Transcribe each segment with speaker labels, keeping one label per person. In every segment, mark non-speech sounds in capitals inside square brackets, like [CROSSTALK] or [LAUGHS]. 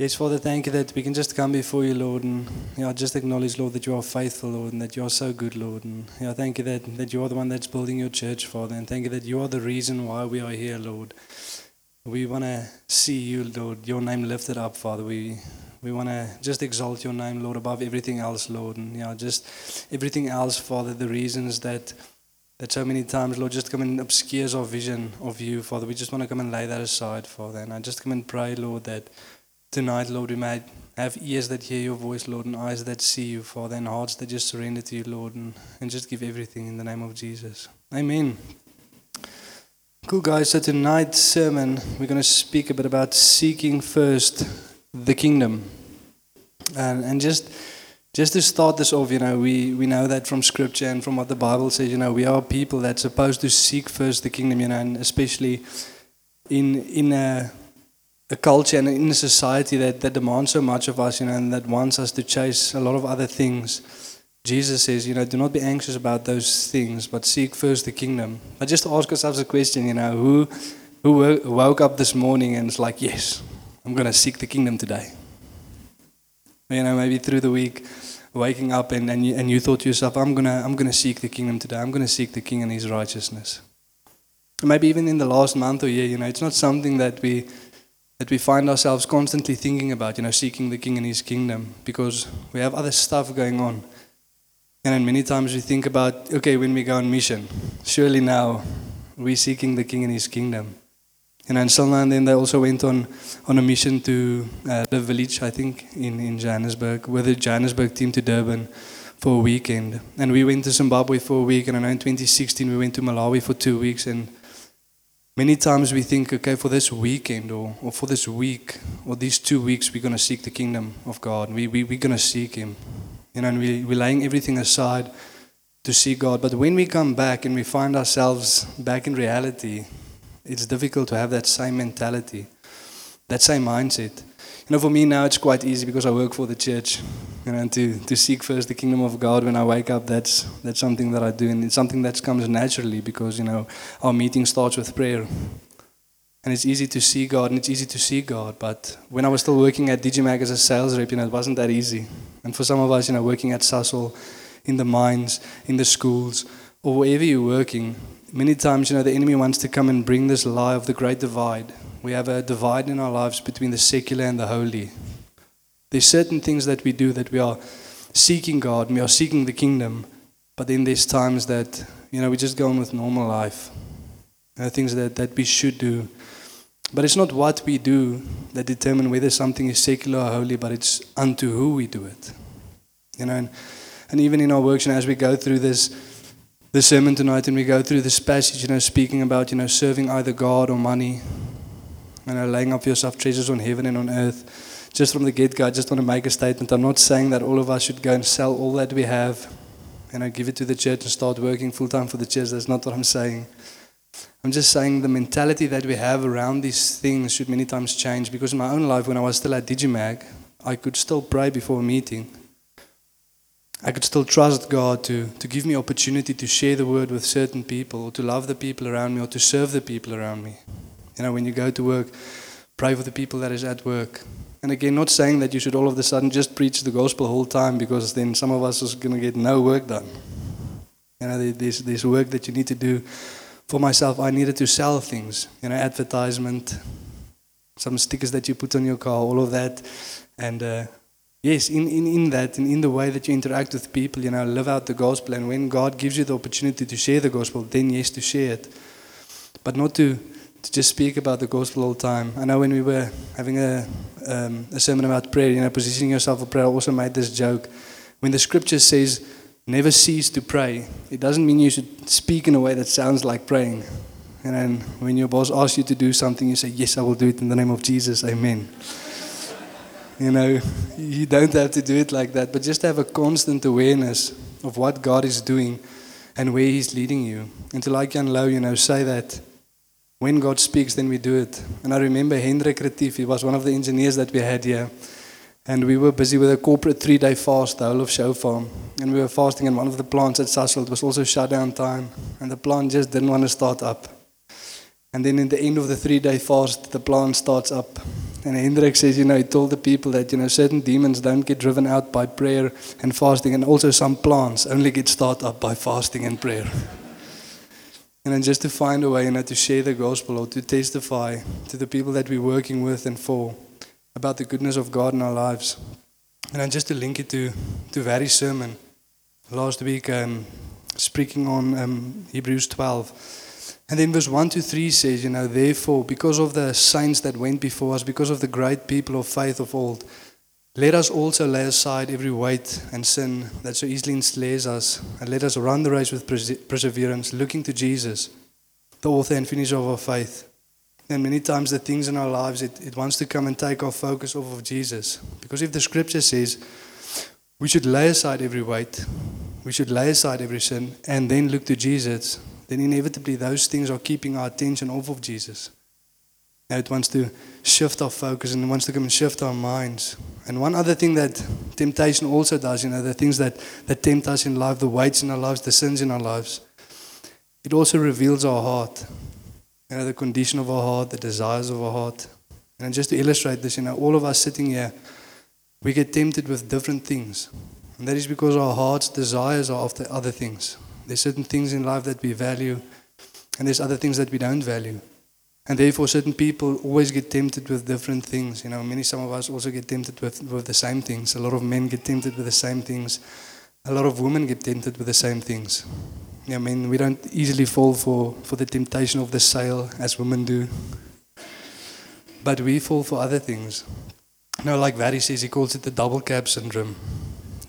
Speaker 1: Yes, Father, thank you that we can just come before you, Lord, and yeah, just acknowledge, Lord, that you are faithful, Lord, and that you are so good, Lord. And yeah, thank you that, that you are the one that's building your church, Father, and thank you that you are the reason why we are here, Lord. We want to see you, Lord, your name lifted up, Father. We we want to just exalt your name, Lord, above everything else, Lord, and yeah, just everything else, Father. The reasons that that so many times, Lord, just come and obscures our vision of you, Father. We just want to come and lay that aside, Father, and I just come and pray, Lord, that tonight, Lord, we might have ears that hear your voice, Lord, and eyes that see you, Father, and hearts that just surrender to you, Lord, and, and just give everything in the name of Jesus. Amen. Cool, guys. So tonight's sermon, we're going to speak a bit about seeking first the kingdom. And, and just just to start this off, you know, we, we know that from scripture and from what the Bible says, you know, we are people that's supposed to seek first the kingdom, you know, and especially in in a a culture and in a society that, that demands so much of us, you know, and that wants us to chase a lot of other things. Jesus says, you know, do not be anxious about those things, but seek first the kingdom. But just ask ourselves a question, you know, who who woke up this morning and is like, yes, I'm going to seek the kingdom today. You know, maybe through the week, waking up and, and, you, and you thought to yourself, I'm going to I'm gonna seek the kingdom today. I'm going to seek the king and his righteousness. Maybe even in the last month or year, you know, it's not something that we that we find ourselves constantly thinking about, you know, seeking the King and His kingdom, because we have other stuff going on. And then many times we think about, okay, when we go on mission, surely now we're seeking the King and His kingdom. And then now and then they also went on, on a mission to uh, the village, I think, in, in Johannesburg, with the Johannesburg team to Durban for a weekend. And we went to Zimbabwe for a week, and I know in 2016 we went to Malawi for two weeks, and Many times we think, okay, for this weekend or, or for this week or these two weeks, we're going to seek the kingdom of God. We, we, we're going to seek Him. You know, and we, we're laying everything aside to see God. But when we come back and we find ourselves back in reality, it's difficult to have that same mentality, that same mindset. You know, for me now it's quite easy because I work for the church. You know, and to, to seek first the kingdom of God when I wake up, that's that's something that I do, and it's something that comes naturally because you know our meeting starts with prayer, and it's easy to see God, and it's easy to see God. But when I was still working at Digimag as a sales rep, you know, it wasn't that easy. And for some of us, you know, working at Sasol, in the mines, in the schools, or wherever you're working, many times, you know, the enemy wants to come and bring this lie of the great divide. We have a divide in our lives between the secular and the holy. There's certain things that we do that we are seeking God, we are seeking the kingdom, but then there's times that, you know, we just go on with normal life. Things that, that we should do. But it's not what we do that determine whether something is secular or holy, but it's unto who we do it. You know, and, and even in our works, know, as we go through this this sermon tonight and we go through this passage, you know, speaking about, you know, serving either God or money, you know, laying up yourself treasures on heaven and on earth. Just from the get go, I just want to make a statement. I'm not saying that all of us should go and sell all that we have and I give it to the church and start working full time for the church. That's not what I'm saying. I'm just saying the mentality that we have around these things should many times change because in my own life, when I was still at Digimag, I could still pray before a meeting. I could still trust God to, to give me opportunity to share the word with certain people or to love the people around me or to serve the people around me. You know, when you go to work, pray for the people that is at work. And again, not saying that you should all of a sudden just preach the gospel the whole time because then some of us is going to get no work done. You know, there- there's, there's work that you need to do. For myself, I needed to sell things, you know, advertisement, some stickers that you put on your car, all of that. And uh, yes, in, in, in that and in the way that you interact with people, you know, live out the gospel. And when God gives you the opportunity to share the gospel, then yes, to share it. But not to, to just speak about the gospel all the time. I know when we were having a, um, a sermon about prayer, you know, positioning yourself for prayer, I also made this joke. When the scripture says, never cease to pray, it doesn't mean you should speak in a way that sounds like praying. And then when your boss asks you to do something, you say, Yes, I will do it in the name of Jesus. Amen. [LAUGHS] You know, you don't have to do it like that, but just have a constant awareness of what God is doing and where He's leading you. And to like Jan Low, you know, say that when God speaks, then we do it. And I remember Hendrik Retief, he was one of the engineers that we had here. And we were busy with a corporate three day fast, the whole of Shofar. And we were fasting in one of the plants at Sasol. It was also shutdown time. And the plant just didn't want to start up. And then in the end of the three day fast, the plant starts up. And Hendrik says, you know, he told the people that, you know, certain demons don't get driven out by prayer and fasting. And also some plants only get started up by fasting and prayer. [LAUGHS] And then just to find a way, know, to share the gospel or to testify to the people that we're working with and for about the goodness of God in our lives. And then just to link it to, to Vary's sermon last week, um, speaking on um, Hebrews 12. And then verse 1 to 3 says, you know, therefore, because of the saints that went before us, because of the great people of faith of old, let us also lay aside every weight and sin that so easily ensnares us, and let us run the race with perseverance, looking to Jesus, the author and finisher of our faith. And many times the things in our lives, it, it wants to come and take our focus off of Jesus. Because if the scripture says we should lay aside every weight, we should lay aside every sin, and then look to Jesus, then inevitably those things are keeping our attention off of Jesus. It wants to shift our focus and it wants to come and shift our minds. And one other thing that temptation also does, you know, the things that, that tempt us in life, the weights in our lives, the sins in our lives, it also reveals our heart. You know, the condition of our heart, the desires of our heart. And just to illustrate this, you know, all of us sitting here, we get tempted with different things. And that is because our heart's desires are after other things. There's certain things in life that we value, and there's other things that we don't value. And therefore, certain people always get tempted with different things. You know, many, some of us also get tempted with, with the same things. A lot of men get tempted with the same things. A lot of women get tempted with the same things. I mean, we don't easily fall for, for the temptation of the sale as women do. But we fall for other things. You know, like Vary says, he calls it the double cab syndrome.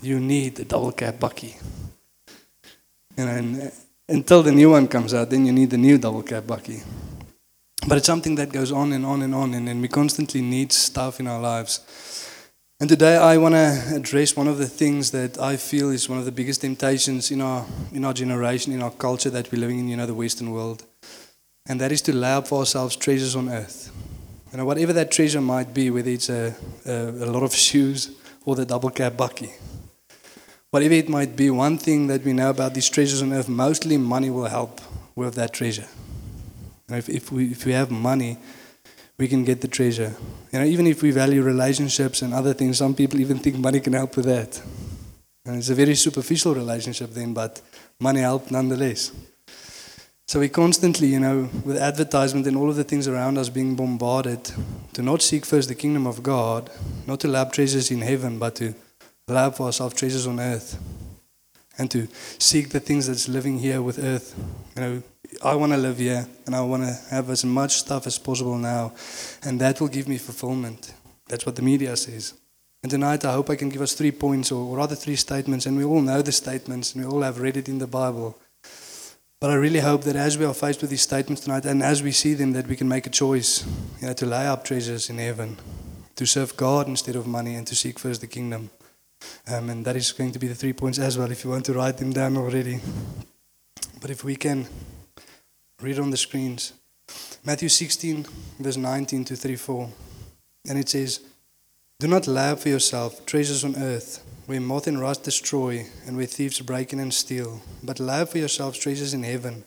Speaker 1: You need the double cab bakkie. You know, and uh, until the new one comes out, then you need the new double cab bakkie. But it's something that goes on and on and on, and, and we constantly need stuff in our lives. And today I want to address one of the things that I feel is one of the biggest temptations in our, in our generation, in our culture that we're living in, you know, the Western world. And that is to lay up for ourselves treasures on earth. You know, whatever that treasure might be, whether it's a, a, a lot of shoes or the double cab bakkie. Whatever it might be, one thing that we know about these treasures on earth, mostly money will help with that treasure. If, if, we, if we have money, we can get the treasure. You know, even if we value relationships and other things, some people even think money can help with that. And it's a very superficial relationship then, but money helps nonetheless. So we constantly, you know, with advertisement and all of the things around us being bombarded, to not seek first the kingdom of God, not to lap treasures in heaven, but to lap for ourselves treasures on earth. And to seek the things that's living here with earth. You know, I want to live here and I want to have as much stuff as possible now. And that will give me fulfillment. That's what the media says. And tonight I hope I can give us three points or rather three statements. And we all know the statements and we all have read it in the Bible. But I really hope that as we are faced with these statements tonight and as we see them, that we can make a choice you know, to lay up treasures in heaven, to serve God instead of money, and to seek first the kingdom. Um, and that is going to be the three points as well, if you want to write them down already. But if we can read on the screens Matthew 16, verse 19 to 34. And it says, Do not lay up for yourself treasures on earth, where moth and rust destroy, and where thieves break in and steal. But lay up for yourselves treasures in heaven,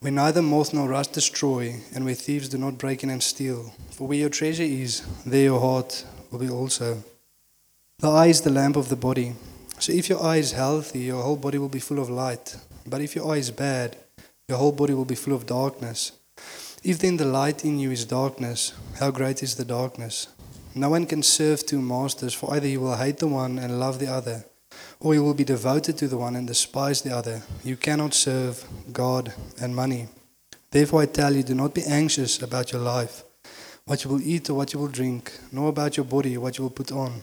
Speaker 1: where neither moth nor rust destroy, and where thieves do not break in and steal. For where your treasure is, there your heart will be also. The eye is the lamp of the body. So if your eye is healthy, your whole body will be full of light. But if your eye is bad, your whole body will be full of darkness. If then the light in you is darkness, how great is the darkness? No one can serve two masters, for either you will hate the one and love the other, or you will be devoted to the one and despise the other. You cannot serve God and money. Therefore, I tell you, do not be anxious about your life, what you will eat or what you will drink, nor about your body, what you will put on.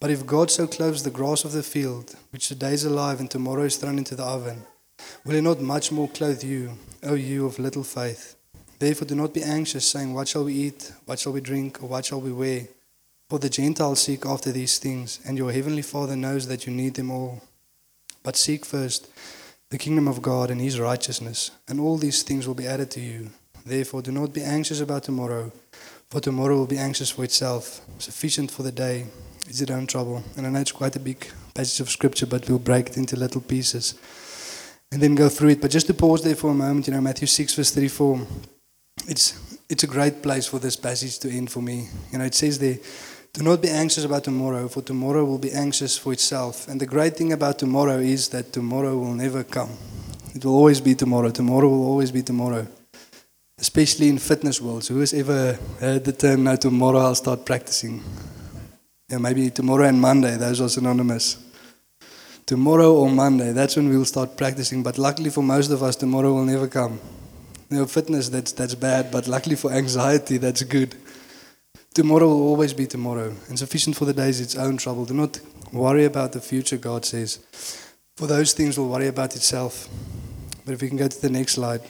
Speaker 1: But if God so clothes the grass of the field, which today is alive and tomorrow is thrown into the oven, will he not much more clothe you, O you of little faith? Therefore do not be anxious, saying, What shall we eat? What shall we drink? Or what shall we wear? For the Gentiles seek after these things, and your heavenly Father knows that you need them all. But seek first the kingdom of God and his righteousness, and all these things will be added to you. Therefore do not be anxious about tomorrow, for tomorrow will be anxious for itself. Sufficient for the day is its own trouble. And I know it's quite a big passage of scripture, but we'll break it into little pieces and then go through it. But just to pause there for a moment, you know, Matthew 6, verse 34, it's, it's a great place for this passage to end for me. You know, it says there, do not be anxious about tomorrow, for tomorrow will be anxious for itself. And the great thing about tomorrow is that tomorrow will never come. It will always be tomorrow. Tomorrow will always be tomorrow. Especially in fitness worlds. Who has ever heard the term, now tomorrow I'll start practicing? Yeah, maybe tomorrow and Monday, those are synonymous. Tomorrow or Monday, that's when we'll start practicing. But luckily for most of us, tomorrow will never come. You know, fitness, that's, that's bad, but luckily for anxiety, that's good. Tomorrow will always be tomorrow, and sufficient for the day is its own trouble. Do not worry about the future, God says. For those things will worry about itself. But if we can go to the next slide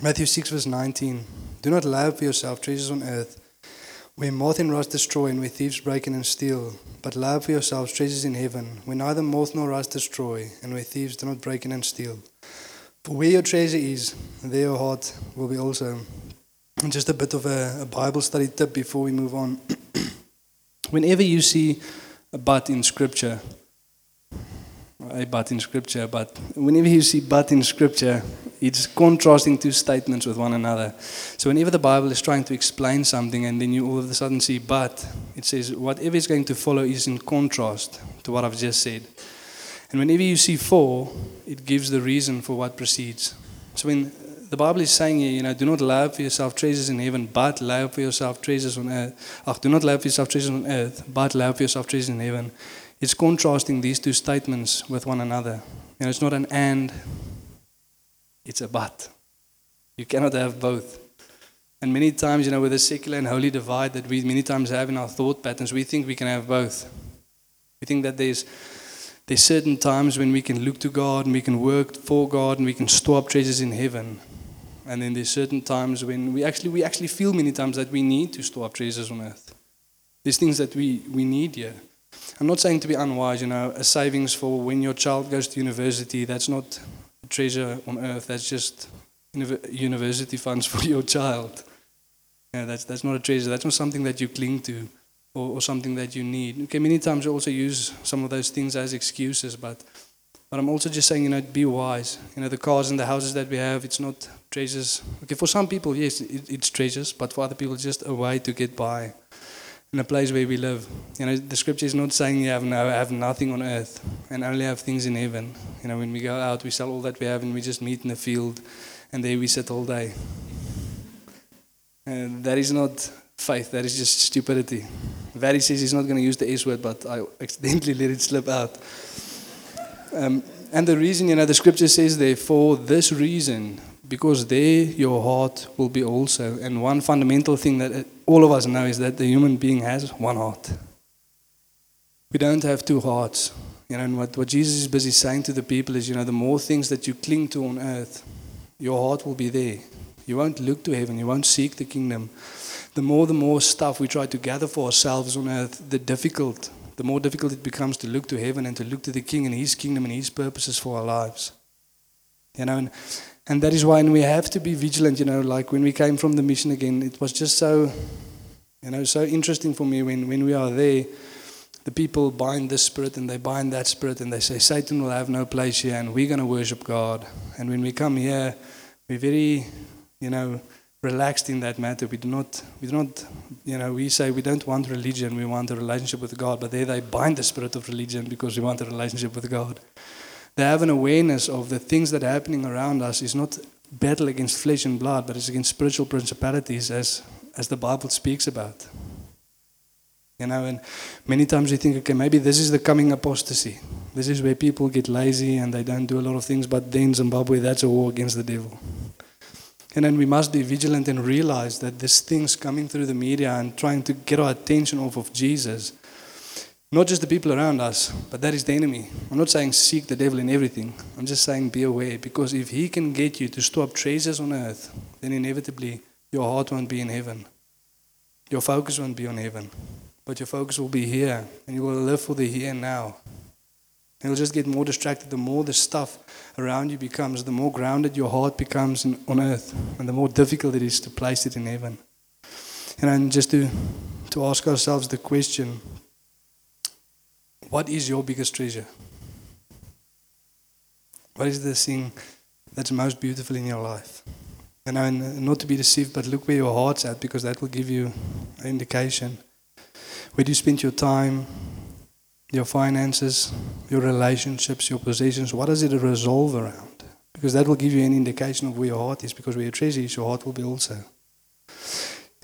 Speaker 1: Matthew 6, verse 19. Do not lay up for yourself treasures on earth where moth and rust destroy and where thieves break in and steal. But lay up for yourselves treasures in heaven, where neither moth nor rust destroy, and where thieves do not break in and steal. For where your treasure is, there your heart will be also. And just a bit of a, a Bible study tip before we move on. [CLEARS THROAT] Whenever you see a but in Scripture, but in Scripture, but whenever you see but in Scripture, it's contrasting two statements with one another. So whenever the Bible is trying to explain something and then you all of a sudden see but, it says whatever is going to follow is in contrast to what I've just said. And whenever you see for, it gives the reason for what precedes. So when the Bible is saying here, you know, do not lay up for yourself treasures in heaven, but lay up for yourself treasures on earth. Ach, do not lay up for yourself treasures on earth, but lay up for yourself treasures in heaven. It's contrasting these two statements with one another. You know, it's not an and, it's a but. You cannot have both. And many times, you know, with the secular and holy divide that we many times have in our thought patterns, we think we can have both. We think that there's there's certain times when we can look to God and we can work for God and we can store up treasures in heaven. And then there's certain times when we actually we actually feel many times that we need to store up treasures on earth. There's things that we, we need here. I'm not saying to be unwise, you know, a savings for when your child goes to university, that's not a treasure on earth, that's just university funds [LAUGHS] for your child. Yeah, that's, that's not a treasure, that's not something that you cling to or, or something that you need. Okay, many times you also use some of those things as excuses, but but I'm also just saying, you know, be wise. You know, the cars and the houses that we have, it's not treasures. Okay, for some people, yes, it, it's treasures, but for other people, it's just a way to get by in a place where we live. You know, the scripture is not saying you have no, have nothing on earth and only have things in heaven. You know, when we go out, we sell all that we have and we just meet in the field, and there we sit all day. And that is not faith. That is just stupidity. Vary says he's not going to use the S word, but I accidentally [LAUGHS] let it slip out. Um, and the reason, you know, the scripture says there, for this reason, because there your heart will be also. And one fundamental thing that uh, all of us know is that the human being has one heart. We don't have two hearts. You know, and what, what Jesus is busy saying to the people is, you know, the more things that you cling to on earth, your heart will be there. You won't look to heaven, you won't seek the kingdom. The more, the more stuff we try to gather for ourselves on earth, the difficult the more difficult it becomes to look to heaven and to look to the King and His kingdom and His purposes for our lives. You know, and, and that is why we have to be vigilant, you know, like when we came from the mission again, it was just so, you know, so interesting for me when, when we are there. The people bind this spirit and they bind that spirit and they say, Satan will have no place here and we're going to worship God. And when we come here, we're very, you know, relaxed in that matter. We do not, we do not, you know, we say we don't want religion, we want a relationship with God, but there they bind the spirit of religion because we want a relationship with God. They have an awareness of the things that are happening around us is not battle against flesh and blood, but it's against spiritual principalities as, as the Bible speaks about. You know, and many times we think, okay, maybe this is the coming apostasy. This is where people get lazy and they don't do a lot of things, but then Zimbabwe, that's a war against the devil. And then we must be vigilant and realize that these thing's coming through the media and trying to get our attention off of Jesus. Not just the people around us, but that is the enemy. I'm not saying seek the devil in everything. I'm just saying be aware because if he can get you to stop treasures on earth, then inevitably your heart won't be in heaven. Your focus won't be on heaven, but your focus will be here and you will live for the here and now. And you'll just get more distracted the more the stuff around you becomes, the more grounded your heart becomes in, on earth, and the more difficult it is to place it in heaven. And just to, to ask ourselves the question what is your biggest treasure? What is the thing that's most beautiful in your life? And I mean, not to be deceived, but look where your heart's at because that will give you an indication. Where do you spend your time, your finances, your relationships, your possessions? What does it resolve around? Because that will give you an indication of where your heart is because where your treasure is, your heart will be also.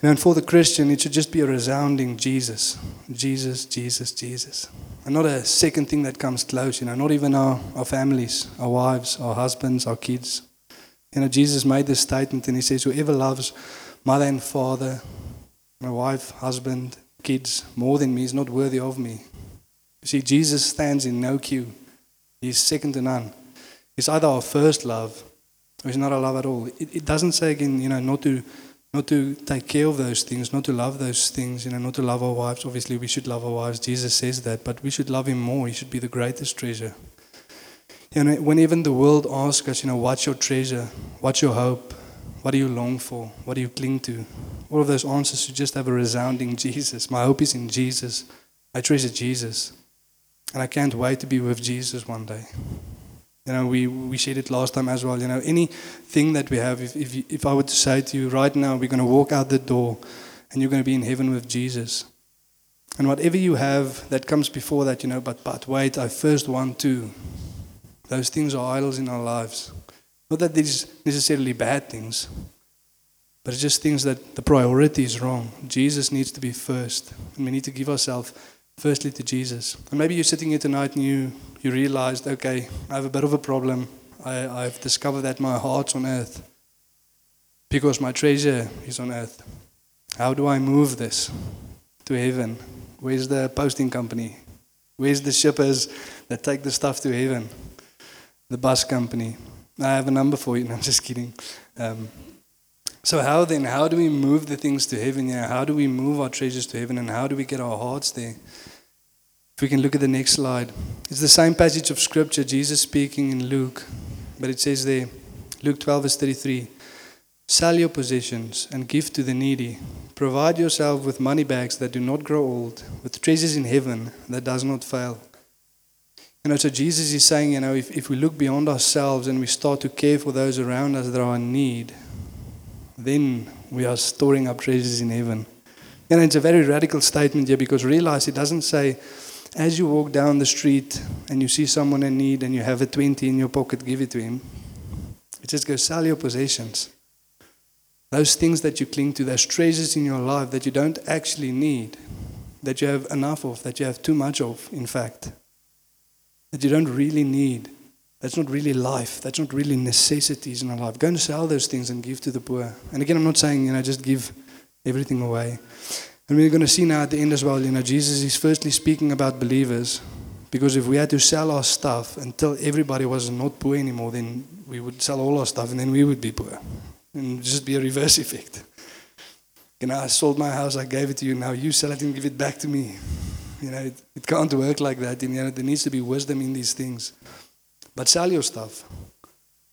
Speaker 1: And for the Christian, it should just be a resounding Jesus. Jesus, Jesus, Jesus. And not a second thing that comes close, you know, not even our, our families, our wives, our husbands, our kids. You know, Jesus made this statement and he says, Whoever loves mother and father, my wife, husband, kids more than me is not worthy of me. You see, Jesus stands in no queue. He's second to none. He's either our first love or he's not our love at all. It, it doesn't say again, you know, not to not to take care of those things, not to love those things, you know, not to love our wives. Obviously, we should love our wives. Jesus says that, but we should love him more. He should be the greatest treasure. Know, when even the world asks us, you know, what's your treasure? What's your hope? What do you long for? What do you cling to? All of those answers should just have a resounding Jesus. My hope is in Jesus. I treasure Jesus. And I can't wait to be with Jesus one day. You know, we, we said it last time as well. You know, anything that we have, if, if, if I were to say to you right now, we're going to walk out the door and you're going to be in heaven with Jesus. And whatever you have that comes before that, you know, but, but wait, I first want to. Those things are idols in our lives. Not that these necessarily bad things, but it's just things that the priority is wrong. Jesus needs to be first. And we need to give ourselves firstly to Jesus. And maybe you're sitting here tonight and you, you realized, okay, I have a bit of a problem. I, I've discovered that my heart's on earth because my treasure is on earth. How do I move this to heaven? Where's the posting company? Where's the shippers that take the stuff to heaven? The bus company. I have a number for you. [LAUGHS] No, I'm just kidding. Um, so how then? How do we move the things to heaven? Yeah, how do we move our treasures to heaven, and how do we get our hearts there? If we can look at the next slide, it's the same passage of scripture. Jesus speaking in Luke, but it says there, Luke 12 verse 33. Sell your possessions and give to the needy. Provide yourself with money bags that do not grow old, with treasures in heaven that does not fail. You know, so Jesus is saying, you know, if, if we look beyond ourselves and we start to care for those around us that are in need, then we are storing up treasures in heaven. And it's a very radical statement here because realize it doesn't say, as you walk down the street and you see someone in need and you have a 20 in your pocket, give it to him. It just goes, sell your possessions. Those things that you cling to, those treasures in your life that you don't actually need, that you have enough of, that you have too much of, in fact, that you don't really need. That's not really life. That's not really necessities in our life. Go and sell those things and give to the poor. And again, I'm not saying, you know, just give everything away. And we're going to see now at the end as well, you know, Jesus is firstly speaking about believers. Because if we had to sell our stuff until everybody was not poor anymore, then we would sell all our stuff and then we would be poor. And just be a reverse [LAUGHS] effect. You know, I sold my house, I gave it to you, now you sell it and give it back to me. You know, it, it can't work like that. You know, there needs to be wisdom in these things. But sell your stuff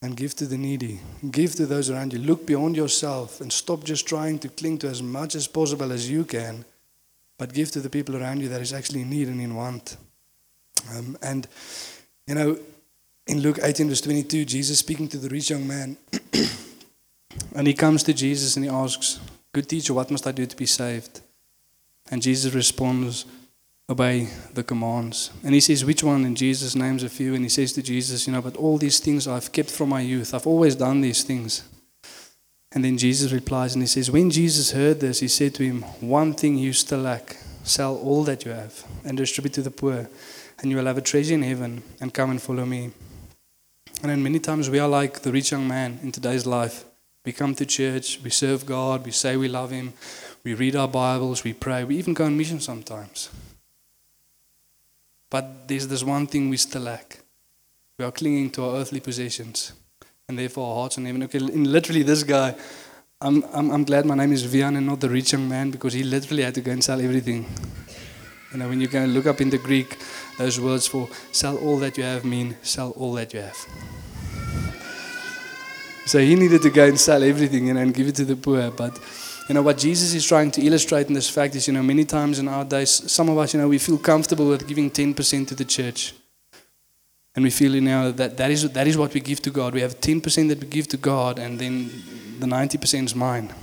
Speaker 1: and give to the needy. Give to those around you. Look beyond yourself and stop just trying to cling to as much as possible as you can, but give to the people around you that is actually in need and in want. Um, and, you know, in Luke 18, verse 22, Jesus speaking to the rich young man, [CLEARS THROAT] and he comes to Jesus and he asks, Good teacher, what must I do to be saved? And Jesus responds, obey the commands. And he says, which one? And Jesus names a few. And he says to Jesus, you know, but all these things I've kept from my youth. I've always done these things. And then Jesus replies and he says, when Jesus heard this, he said to him, one thing you still lack. Sell all that you have and distribute to the poor, and you will have a treasure in heaven, and come and follow me. And then many times we are like the rich young man in today's life. We come to church, we serve God, we say we love Him, we read our Bibles, we pray, we even go on mission sometimes. But there's this one thing we still lack. We are clinging to our earthly possessions, and therefore our hearts in heaven. Okay, in literally this guy, I'm, I'm, I'm glad my name is Vian and not the rich young man because he literally had to go and sell everything. You know, when you can look up in the Greek, those words for sell all that you have mean sell all that you have. So he needed to go and sell everything you know, and give it to the poor. But you know what Jesus is trying to illustrate in this fact is, you know, many times in our days, some of us, you know, we feel comfortable with giving 10% to the church. And we feel, you know, that that is, that is what we give to God. We have 10% that we give to God, and then the 90% is mine.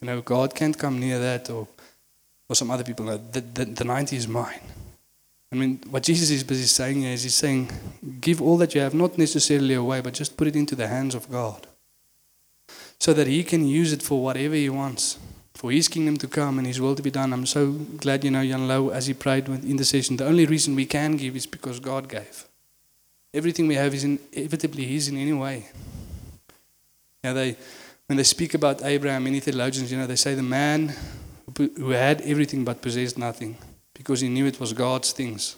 Speaker 1: You know, God can't come near that, or, or some other people. The, the, the 90 is mine. I mean, what Jesus is busy saying here is he's saying, give all that you have, not necessarily away, but just put it into the hands of God. So that he can use it for whatever he wants, for his kingdom to come and his will to be done. I'm so glad, you know, Jan Lau, as he prayed with intercession, the only reason we can give is because God gave. Everything we have is inevitably his in any way. Yeah, they, when they speak about Abraham, many theologians, you know, they say the man who who had everything but possessed nothing because he knew it was God's things.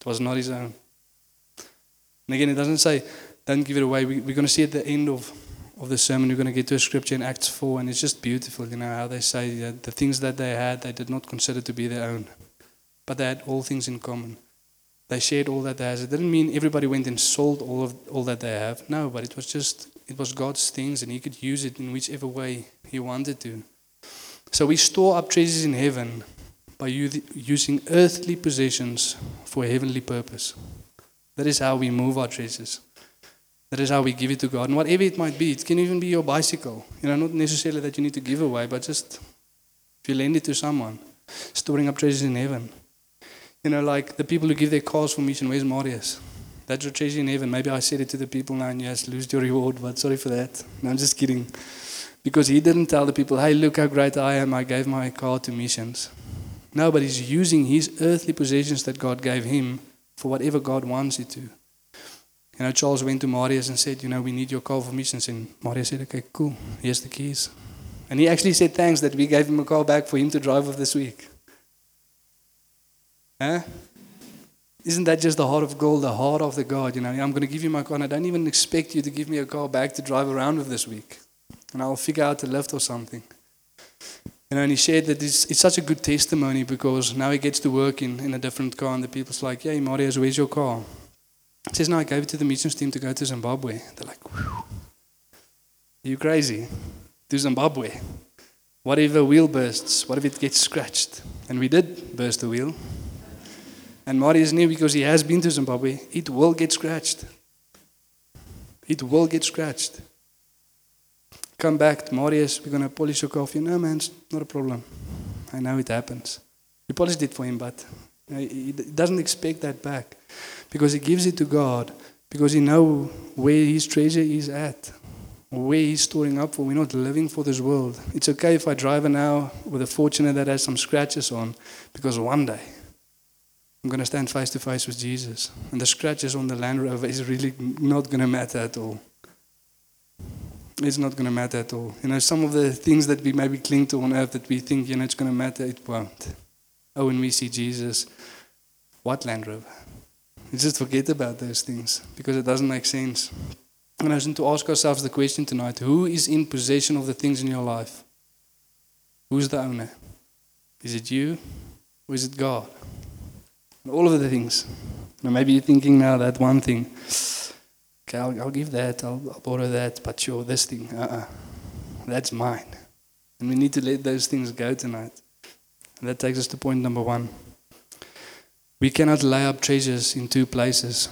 Speaker 1: It was not his own. And again, it doesn't say, don't give it away. We, we're going to see at the end of, of the sermon, we're going to get to a scripture in Acts 4, and it's just beautiful, you know, how they say that the things that they had, they did not consider to be their own. But they had all things in common. They shared all that they had. It didn't mean everybody went and sold all of all that they have. No, but it was just it was God's things, and He could use it in whichever way He wanted to. So we store up treasures in heaven by using earthly possessions for a heavenly purpose. That is how we move our treasures. That is how we give it to God. And whatever it might be, it can even be your bicycle. You know, not necessarily that you need to give away, but just if you lend it to someone, storing up treasures in heaven. You know, like the people who give their cars for mission, where's Marius? That's your treasure in heaven. Maybe I said it to the people now, and yes, lose your reward, but sorry for that. No, I'm just kidding. Because he didn't tell the people, hey, look how great I am, I gave my car to missions. No, but he's using his earthly possessions that God gave him for whatever God wants it to. You know, Charles went to Marius and said, you know, we need your car for missions. And Marius said, okay, cool, here's the keys. And he actually said thanks that we gave him a car back for him to drive off this week. Huh? Isn't that just the heart of gold, the heart of the God? You know, I'm going to give you my car, and I don't even expect you to give me a car back to drive around with this week. And I'll figure out a lift or something. You know, and he shared that it's, it's such a good testimony because now he gets to work in, in a different car, and the people's like, "Hey, Marius, where's your car?" He says, "No, I gave it to the missions team to go to Zimbabwe." They're like. "Are you crazy? To Zimbabwe? What if a wheel bursts? What if it gets scratched?" And we did burst the wheel. And Marius knew because he has been to Zimbabwe, it will get scratched. It will get scratched. Come back, Marius, we're going to polish your coffee. No, man, it's not a problem. I know it happens. We polished it for him, but he doesn't expect that back because he gives it to God because he knows where his treasure is at, where he's storing up for. We're not living for this world. It's okay if I drive an hour with a Fortuner that has some scratches on because one day I'm going to stand face to face with Jesus. And the scratches on the Land Rover is really not going to matter at all. It's not going to matter at all. You know, some of the things that we maybe cling to on earth that we think, you know, it's going to matter, it won't. Oh, when we see Jesus, what Land Rover? We just forget about those things because it doesn't make sense. And I want to ask ourselves the question tonight who is in possession of the things in your life? Who's the owner? Is it you or is it God? And all of the things. Now, maybe you're thinking now that one thing. Okay, I'll, I'll give that, I'll, I'll borrow that, but sure, this thing, uh-uh. That's mine. And we need to let those things go tonight. And that takes us to point number one. We cannot lay up treasures in two places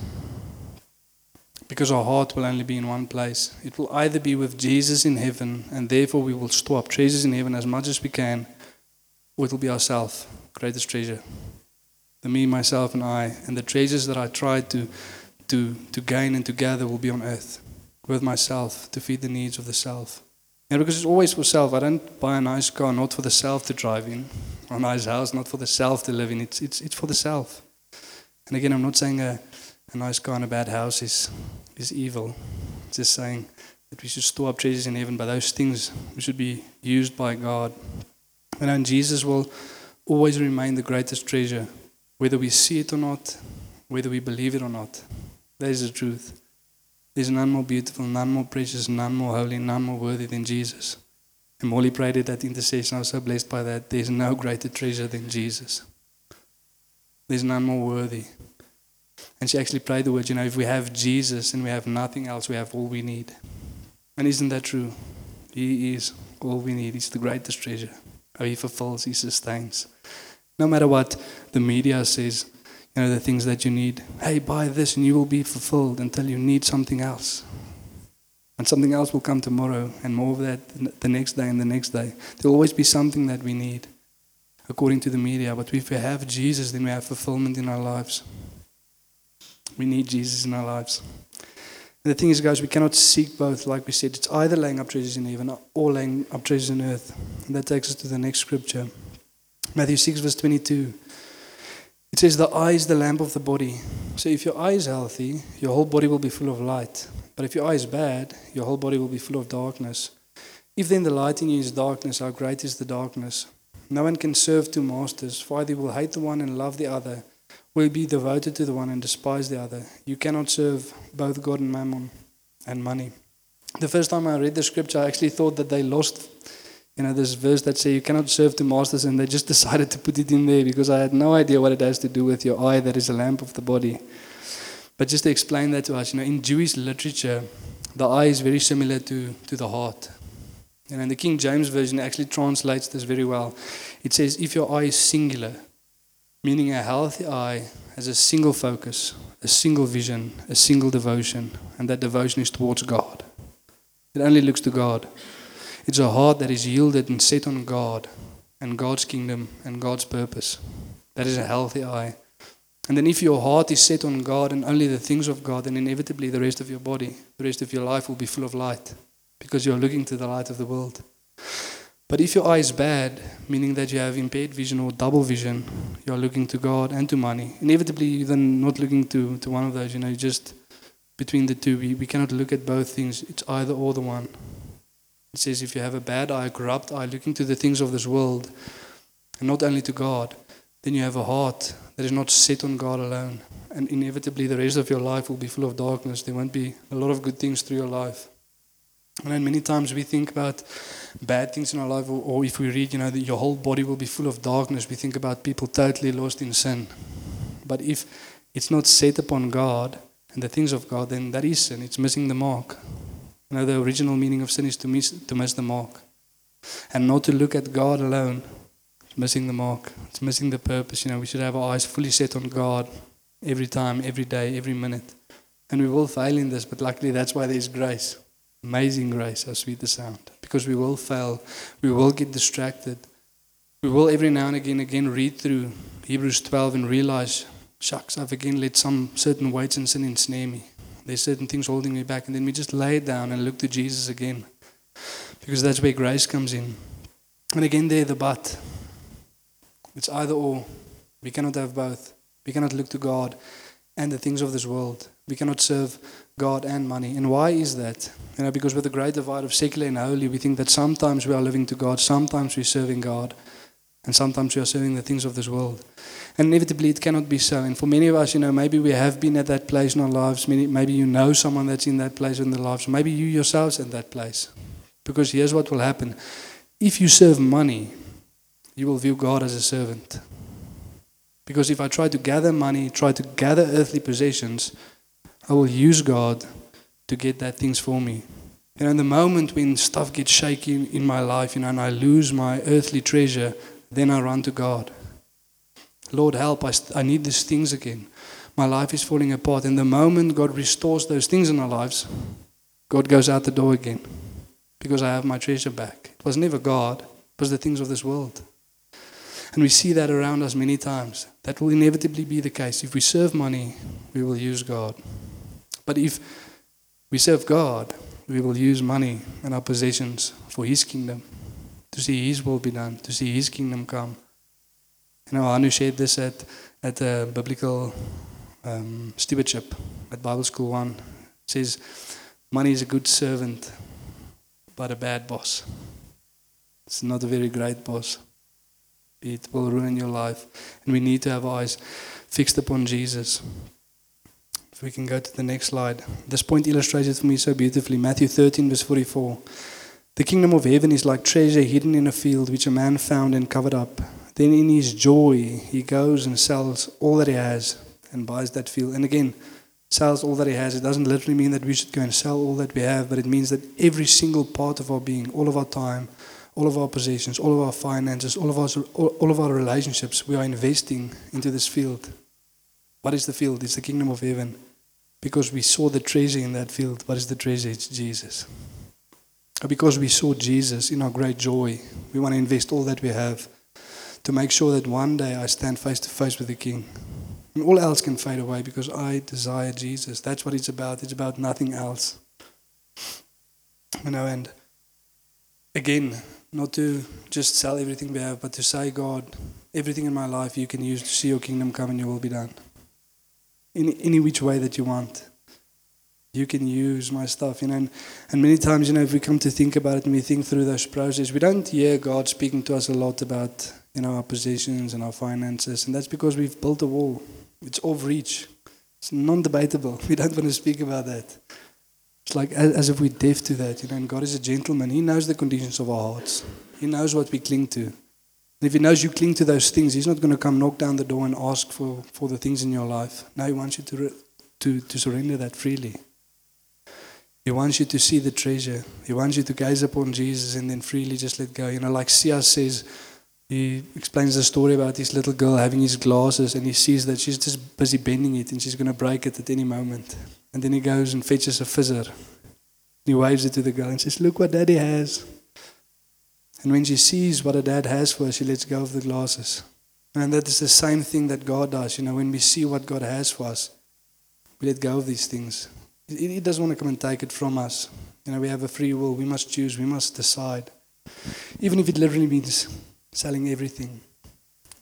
Speaker 1: because our heart will only be in one place. It will either be with Jesus in heaven, and therefore we will store up treasures in heaven as much as we can, or it will be ourself, greatest treasure. The me, myself, and I, and the treasures that I try to, to, to gain and to gather will be on earth with myself to feed the needs of the self. And because it's always for self, I don't buy a nice car not for the self to drive in. Or a nice house, not for the self to live in. It's, it's, it's for the self. And again, I'm not saying a, a nice car and a bad house is, is evil. It's just saying that we should store up treasures in heaven, but those things we should be used by God. And Jesus will always remain the greatest treasure, whether we see it or not, whether we believe it or not. That is the truth. There's none more beautiful, none more precious, none more holy, none more worthy than Jesus. And Molly prayed at that intercession. I was so blessed by that. There's no greater treasure than Jesus. There's none more worthy. And she actually prayed the words, you know, if we have Jesus and we have nothing else, we have all we need. And isn't that true? He is all we need. He's the greatest treasure. Oh, he fulfills, he sustains. No matter what the media says, you know, the things that you need. Hey, buy this and you will be fulfilled until you need something else. And something else will come tomorrow, and more of that the next day and the next day. There will always be something that we need, according to the media. But if we have Jesus, then we have fulfillment in our lives. We need Jesus in our lives. And the thing is, guys, we cannot seek both. Like we said, it's either laying up treasures in heaven or laying up treasures on earth. And that takes us to the next scripture Matthew 6, verse 22. It says, The eye is the lamp of the body. So if your eye is healthy, your whole body will be full of light. But if your eye is bad, your whole body will be full of darkness. If then the light in you is darkness, how great is the darkness? No one can serve two masters, for either he will hate the one and love the other, or he'll be devoted to the one and despise the other. You cannot serve both God and mammon and money. The first time I read the scripture, I actually thought that they lost, you know, this verse that say you cannot serve two masters, and they just [LAUGHS] decided to put it in there because I had no idea what it has to do with your eye that is a lamp of the body. But just to explain that to us, you know, in Jewish literature, the eye is very similar to, to the heart. And in the King James Version actually translates this very well. It says, if your eye is singular, meaning a healthy eye has a single focus, a single vision, a single devotion, and that devotion is towards God. It only looks to God. It's a heart that is yielded and set on God and God's kingdom and God's purpose. That is a healthy eye. And then, if your heart is set on God and only the things of God, then inevitably the rest of your body, the rest of your life will be full of light because you're looking to the light of the world. But if your eye is bad, meaning that you have impaired vision or double vision, you're looking to God and to money. Inevitably, you're then not looking to, to one of those, you know, just between the two. We, we cannot look at both things, it's either or the one. It says if you have a bad eye, a corrupt eye, looking to the things of this world, and not only to God, then you have a heart that is not set on God alone. And inevitably, the rest of your life will be full of darkness. There won't be a lot of good things through your life. And then many times we think about bad things in our life, or, or if we read, you know, that your whole body will be full of darkness, we think about people totally lost in sin. But if it's not set upon God and the things of God, then that is sin. It's missing the mark. You know, the original meaning of sin is to miss, to miss the mark. And not to look at God alone, it's missing the mark. It's missing the purpose. You know, we should have our eyes fully set on God every time, every day, every minute. And we will fail in this, but luckily that's why there's grace. Amazing grace, how sweet the sound. Because we will fail, we will get distracted. We will every now and again again read through Hebrews 12 and realize, shucks, I've again let some certain weights and sin ensnare me. There's certain things holding me back, and then we just lay down and look to Jesus again. Because that's where grace comes in. And again there the but. It's either or. We cannot have both. We cannot look to God and the things of this world. We cannot serve God and money. And why is that? You know, because with the great divide of secular and holy, we think that sometimes we are living to God, sometimes we're serving God, and sometimes we are serving the things of this world. And inevitably, it cannot be so. And for many of us, you know, maybe we have been at that place in our lives. Maybe you know someone that's in that place in their lives. Maybe you yourselves in that place. Because here's what will happen: if you serve money, you will view God as a servant. Because if I try to gather money, try to gather earthly possessions, I will use God to get that things for me. You know, in the moment when stuff gets shaky in my life, you know, and I lose my earthly treasure, then I run to God. Lord, help, I, I need these things again. My life is falling apart. And the moment God restores those things in our lives, God goes out the door again because I have my treasure back. It was never God, it was the things of this world. And we see that around us many times. That will inevitably be the case. If we serve money, we will use God. But if we serve God, we will use money and our possessions for His kingdom, to see His will be done, to see His kingdom come. You know, Anu shared this at, at a biblical um, stewardship at Bible School 1. It says, Money is a good servant, but a bad boss. It's not a very great boss. It will ruin your life. And we need to have eyes fixed upon Jesus. If we can go to the next slide. This point illustrates it for me so beautifully. Matthew 13, verse 44. The kingdom of heaven is like treasure hidden in a field which a man found and covered up. Then in his joy, he goes and sells all that he has and buys that field. And again, sells all that he has. It doesn't literally mean that we should go and sell all that we have, but it means that every single part of our being, all of our time, all of our possessions, all of our finances, all of our, all, of our relationships, we are investing into this field. What is the field? It's the kingdom of heaven. Because we saw the treasure in that field. What is the treasure? It's Jesus. Because we saw Jesus in our great joy, we want to invest all that we have to make sure that one day I stand face to face with the King. And all else can fade away because I desire Jesus. That's what it's about. It's about nothing else. You know, and again, not to just sell everything we have, but to say, God, everything in my life you can use to see your kingdom come and your will be done. In any which way that you want. You can use my stuff, you know. And, and many times, you know, if we come to think about it and we think through those processes, we don't hear God speaking to us a lot about, you know, our possessions and our finances. And that's because we've built a wall. It's off reach. It's non-debatable. [LAUGHS] We don't want to speak about that. It's like as, as if we're deaf to that, you know. And God is a gentleman. He knows the conditions of our hearts. He knows what we cling to. And if He knows you cling to those things, He's not going to come knock down the door and ask for, for the things in your life. No, He wants you to, re- to, to surrender that freely. He wants you to see the treasure. He wants you to gaze upon Jesus and then freely just let go. You know, like Sia says, he explains the story about this little girl having his glasses and he sees that she's just busy bending it and she's going to break it at any moment. And then he goes and fetches a fizzer. He waves it to the girl and says, Look what daddy has. And when she sees what her dad has for her, she lets go of the glasses. And that is the same thing that God does. You know, when we see what God has for us, we let go of these things. He doesn't want to come and take it from us. You know, we have a free will. We must choose. We must decide. Even if it literally means selling everything.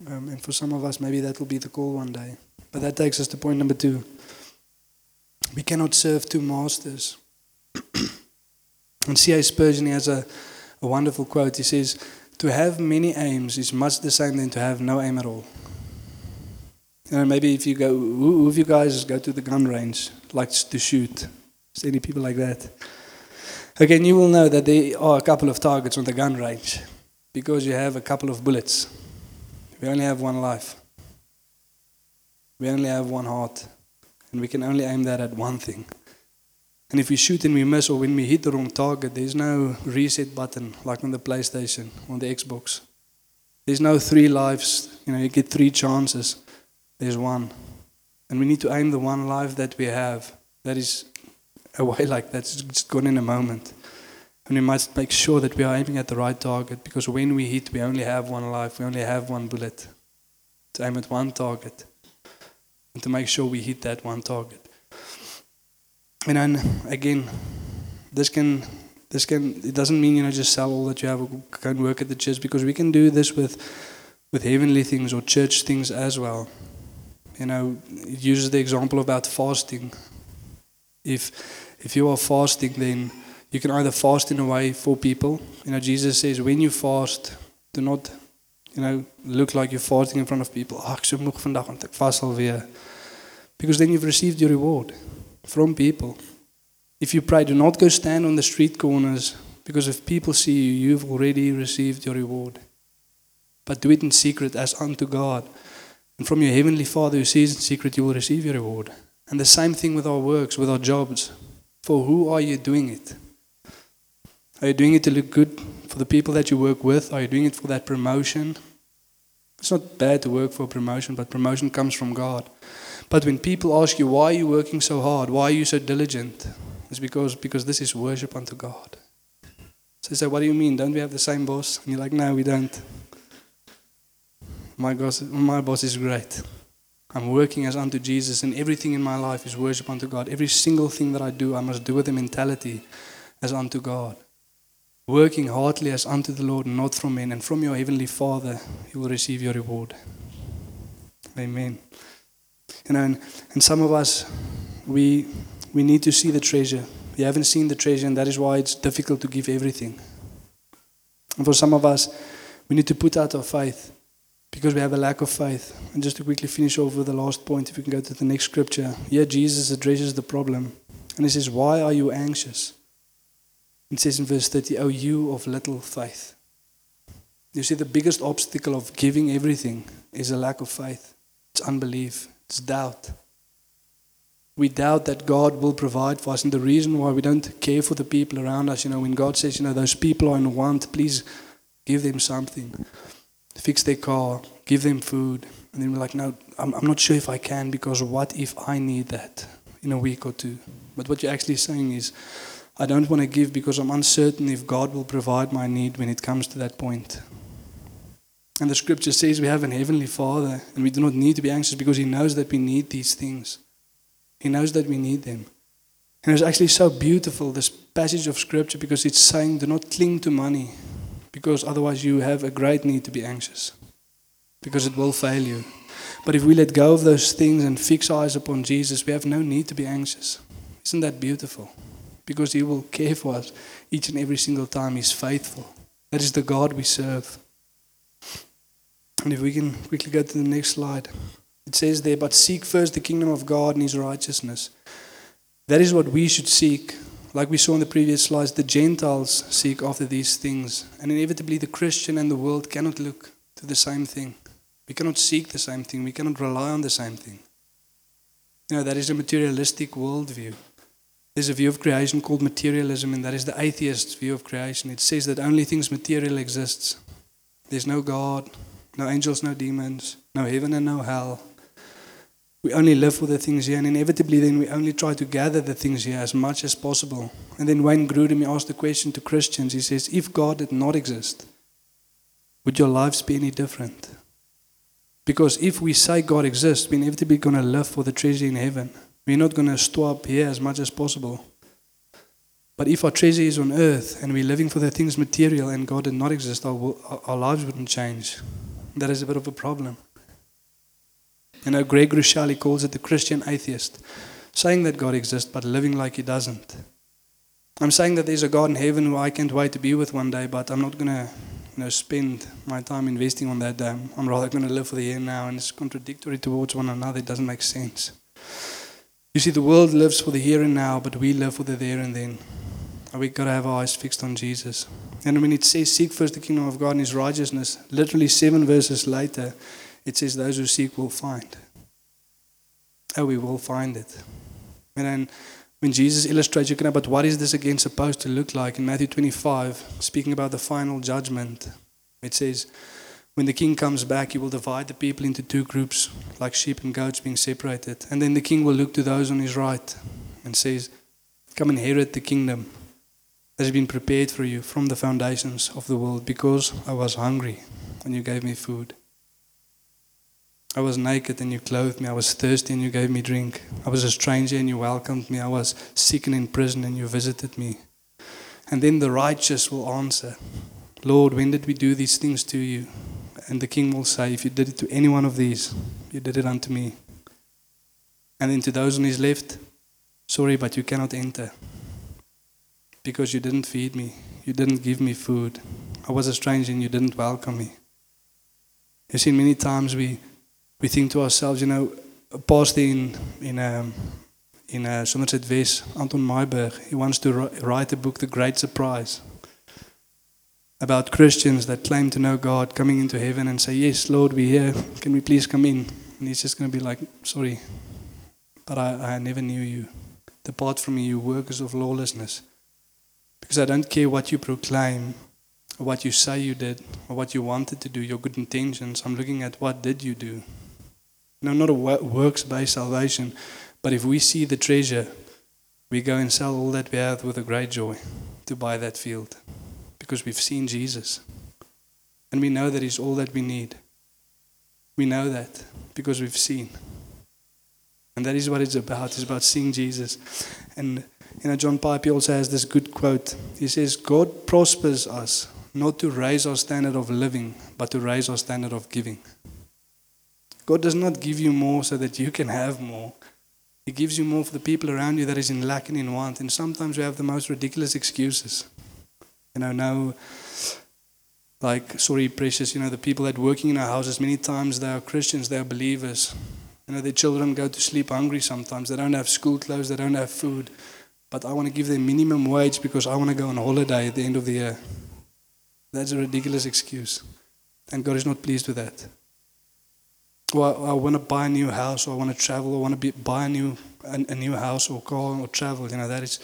Speaker 1: Um, and for some of us, maybe that will be the call one day. But that takes us to point number two. We cannot serve two masters. and C.H. Spurgeon he has a, a wonderful quote. He says, To have many aims is much the same than to have no aim at all. You know, maybe if you go, who, of you guys go to the gun range, likes to shoot? Is any people like that? Again, you will know that there are a couple of targets on the gun range because you have a couple of bullets. We only have one life. We only have one heart. And we can only aim that at one thing. And if we shoot and we miss, or when we hit the wrong target, there's no reset button like on the PlayStation, on the Xbox. There's no three lives, you know, you get three chances. There's one. And we need to aim the one life that we have. That is away [LAUGHS] like that. It's just gone in a moment. And we must make sure that we are aiming at the right target because when we hit, we only have one life, we only have one bullet. To aim at one target and to make sure we hit that one target. And then again, this can this can it doesn't mean you know just sell all that you have and work at the church because we can do this with with heavenly things or church things as well. You know, it uses the example about fasting. If if you are fasting, then you can either fast in a way for people. You know, Jesus says when you fast, do not, you know, look like you're fasting in front of people. Because then you've received your reward from people. If you pray, do not go stand on the street corners because if people see you, you've already received your reward. But do it in secret as unto God. And from your heavenly Father who sees in secret, you will receive your reward. And the same thing with our works, with our jobs. For who are you doing it? Are you doing it to look good for the people that you work with? Are you doing it for that promotion? It's not bad to work for promotion, but promotion comes from God. But when people ask you, why are you working so hard? Why are you so diligent? It's because, because this is worship unto God. So they say, what do you mean? Don't we have the same boss? And you're like, no, we don't. My boss, my boss is great. I'm working as unto Jesus, and everything in my life is worship unto God. Every single thing that I do, I must do with a mentality as unto God. Working heartily as unto the Lord, not from men, and from your heavenly Father, you will receive your reward. Amen. You know, and, and some of us, we, we need to see the treasure. We haven't seen the treasure, and that is why it's difficult to give everything. And for some of us, we need to put out our faith because we have a lack of faith. And just to quickly finish off with the last point, if we can go to the next scripture. Here, Jesus addresses the problem. And he says, Why are you anxious? It says in verse 30, Oh, you of little faith. You see, the biggest obstacle of giving everything is a lack of faith, it's unbelief, it's doubt. We doubt that God will provide for us. And the reason why we don't care for the people around us, you know, when God says, you know, those people are in want, please give them something. Fix their car, give them food. And then we're like, no, I'm, I'm not sure if I can because what if I need that in a week or two? But what you're actually saying is, I don't want to give because I'm uncertain if God will provide my need when it comes to that point. And the scripture says we have an heavenly Father and we do not need to be anxious because He knows that we need these things. He knows that we need them. And it's actually so beautiful, this passage of scripture, because it's saying do not cling to money because otherwise you have a great need to be anxious because it will fail you. But if we let go of those things and fix eyes upon Jesus, we have no need to be anxious. Isn't that beautiful? Because He will care for us each and every single time. He's faithful. That is the God we serve. And if we can quickly go to the next slide, it says there, But seek first the kingdom of God and His righteousness. That is what we should seek. Like we saw in the previous slides, the Gentiles seek after these things. And inevitably, the Christian and the world cannot look to the same thing. We cannot seek the same thing. We cannot rely on the same thing. You know, that is a materialistic worldview. There's a view of creation called materialism, and that is the atheist view of creation. It says that only things material exists. There's no God, no angels, no demons, no heaven and no hell. We only live for the things here, and inevitably, then we only try to gather the things here as much as possible. And then Wayne Grudem asked the question to Christians. He says, "If God did not exist, would your lives be any different?" Because if we say God exists, we're inevitably going to live for the treasure in heaven. We're not going to store up here as much as possible. But if our treasure is on earth and we're living for the things material and God did not exist, our, our lives wouldn't change. That is a bit of a problem. You know, Craig Groeschel, he calls it the Christian atheist, saying that God exists but living like he doesn't. I'm saying that there's a God in heaven who I can't wait to be with one day, but I'm not going to you know, spend my time investing on that. I'm rather going to live for the here and now, and it's contradictory towards one another. It doesn't make sense. You see, the world lives for the here and now, but we live for the there and then. We've got to have our eyes fixed on Jesus. And when it says, Seek first the kingdom of God and his righteousness, literally seven verses later, it says, Those who seek will find. Oh, we will find it. And then when Jesus illustrates, you can know, but what is this again supposed to look like? In Matthew 25, speaking about the final judgment, it says, When the king comes back, he will divide the people into two groups, like sheep and goats being separated. And then the king will look to those on his right and says, Come inherit the kingdom that has been prepared for you from the foundations of the world, because I was hungry and you gave me food. I was naked and you clothed me. I was thirsty and you gave me drink. I was a stranger and you welcomed me. I was sick and in prison and you visited me. And then the righteous will answer, Lord, when did we do these things to you? And the king will say, If you did it to any one of these, you did it unto me. And then to those on his left, Sorry, but you cannot enter because you didn't feed me. You didn't give me food. I was a stranger and you didn't welcome me. You see, many times we we think to ourselves, you know, a pastor in in um, in uh, Somerset West, Anton Mayberg, he wants to ri- write a book, The Great Surprise, about Christians that claim to know God coming into heaven and say, "Yes, Lord, we're here. Can we please come in?" And he's just going to be like, "Sorry, but I, I never knew you. Depart from me, you workers of lawlessness." Because I don't care what you proclaim, or what you say you did, or what you wanted to do, your good intentions. I'm looking at what did you do. No, not a works-based salvation, but if we see the treasure, we go and sell all that we have with a great joy to buy that field, because we've seen Jesus, and we know that He's all that we need. We know that because we've seen, and that is what it's about. It's about seeing Jesus, and you know, John Piper he also has this good quote. He says, God prospers us not to raise our standard of living, but to raise our standard of giving. God does not give you more so that you can have more. He gives you more for the people around you that is in lack and in want. And sometimes we have the most ridiculous excuses. You know, no, like, sorry, precious, you know, the people that working in our houses, many times they are Christians, they are believers. You know, their children go to sleep hungry sometimes. They don't have school clothes, they don't have food. But I want to give them minimum wage because I want to go on holiday at the end of the year. That's a ridiculous excuse. And God is not pleased with that. Or I, I want to buy a new house, or I want to travel, or I want to be, buy a new, a, a new house, or car, or travel. You know, that is,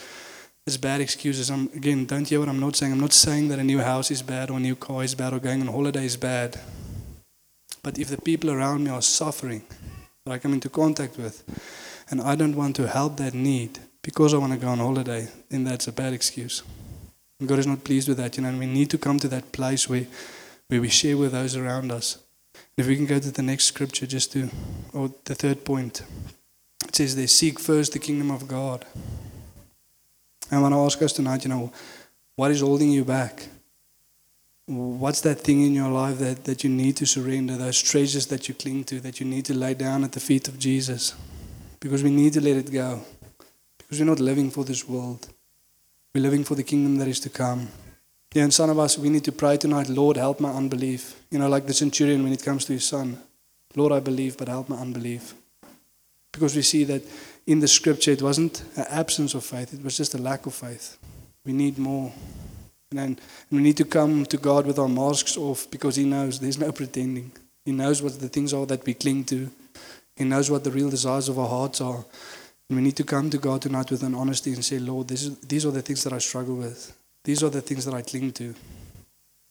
Speaker 1: is bad excuses. I'm, again, don't hear what I'm not saying. I'm not saying that a new house is bad, or a new car is bad, or going on holiday is bad. But if the people around me are suffering, that I come into contact with, and I don't want to help that need because I want to go on holiday, then that's a bad excuse. And God is not pleased with that, you know, and we need to come to that place where, where we share with those around us. If we can go to the next scripture, just to, or the third point, it says they seek first the kingdom of God. I want to ask us tonight, you know, what is holding you back? What's that thing in your life that, that you need to surrender, those treasures that you cling to, that you need to lay down at the feet of Jesus? Because we need to let it go. Because we're not living for this world. We're living for the kingdom that is to come. Yeah, and some of us, we need to pray tonight, Lord, help my unbelief. You know, like the centurion when it comes to his son. Lord, I believe, but help my unbelief. Because we see that in the scripture, it wasn't an absence of faith, it was just a lack of faith. We need more. And, we need to come to God with our masks off because He knows there's no pretending. He knows what the things are that we cling to, He knows what the real desires of our hearts are. And we need to come to God tonight with an honesty and say, Lord, is, these are the things that I struggle with. These are the things that I cling to.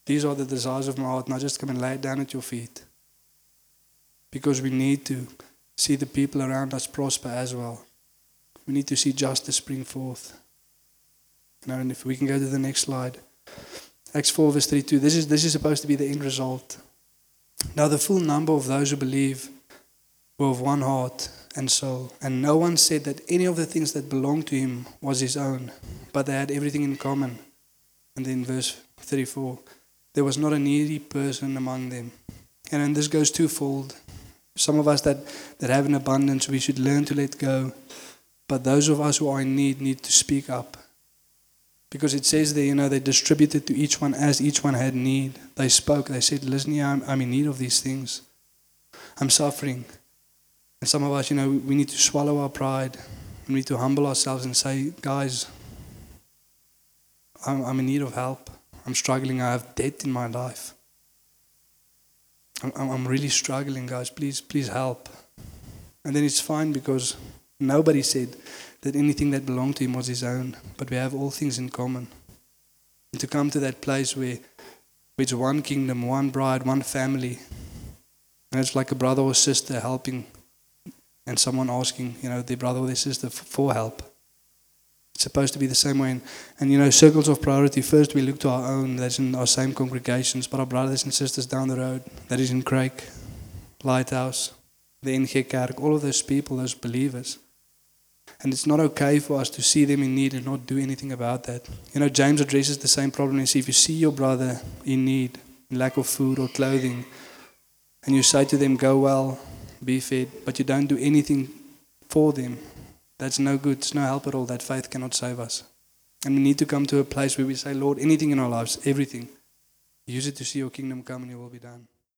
Speaker 1: These are the desires of my heart. Now just come and lay it down at your feet. Because we need to see the people around us prosper as well. We need to see justice spring forth. You know, and if we can go to the next slide. Acts 4, verse 32. This is, this is supposed to be the end result. Now, the full number of those who believe were of one heart and soul. And no one said that any of the things that belonged to him was his own, but they had everything in common. And then, verse 34 there was not a needy person among them. And then this goes twofold. Some of us that, that have an abundance, we should learn to let go. But those of us who are in need need to speak up. Because it says there, you know, they distributed to each one as each one had need. They spoke, they said, Listen, yeah, I'm, I'm in need of these things. I'm suffering. And some of us, you know, we need to swallow our pride. We need to humble ourselves and say, Guys, I'm, I'm in need of help. I'm struggling. I have debt in my life. I'm, I'm really struggling, guys. Please, please help. And then it's fine because nobody said that anything that belonged to him was his own, but we have all things in common. And to come to that place where, where it's one kingdom, one bride, one family, and it's like a brother or sister helping, and someone asking, you know, their brother or their sister for help. It's supposed to be the same way. And, and, you know, circles of priority. First, we look to our own, that's in our same congregations, but our brothers and sisters down the road, that is in Craig, Lighthouse, the NG Kerk, all of those people, those believers. And it's not okay for us to see them in need and not do anything about that. You know, James addresses the same problem. He says, if you see your brother in need, in lack of food or clothing, and you say to them, go well, be fed, but you don't do anything for them, that's no good. It's no help at all. That faith cannot save us. And we need to come to a place where we say, Lord, anything in our lives, everything, use it to see your kingdom come and your will be done.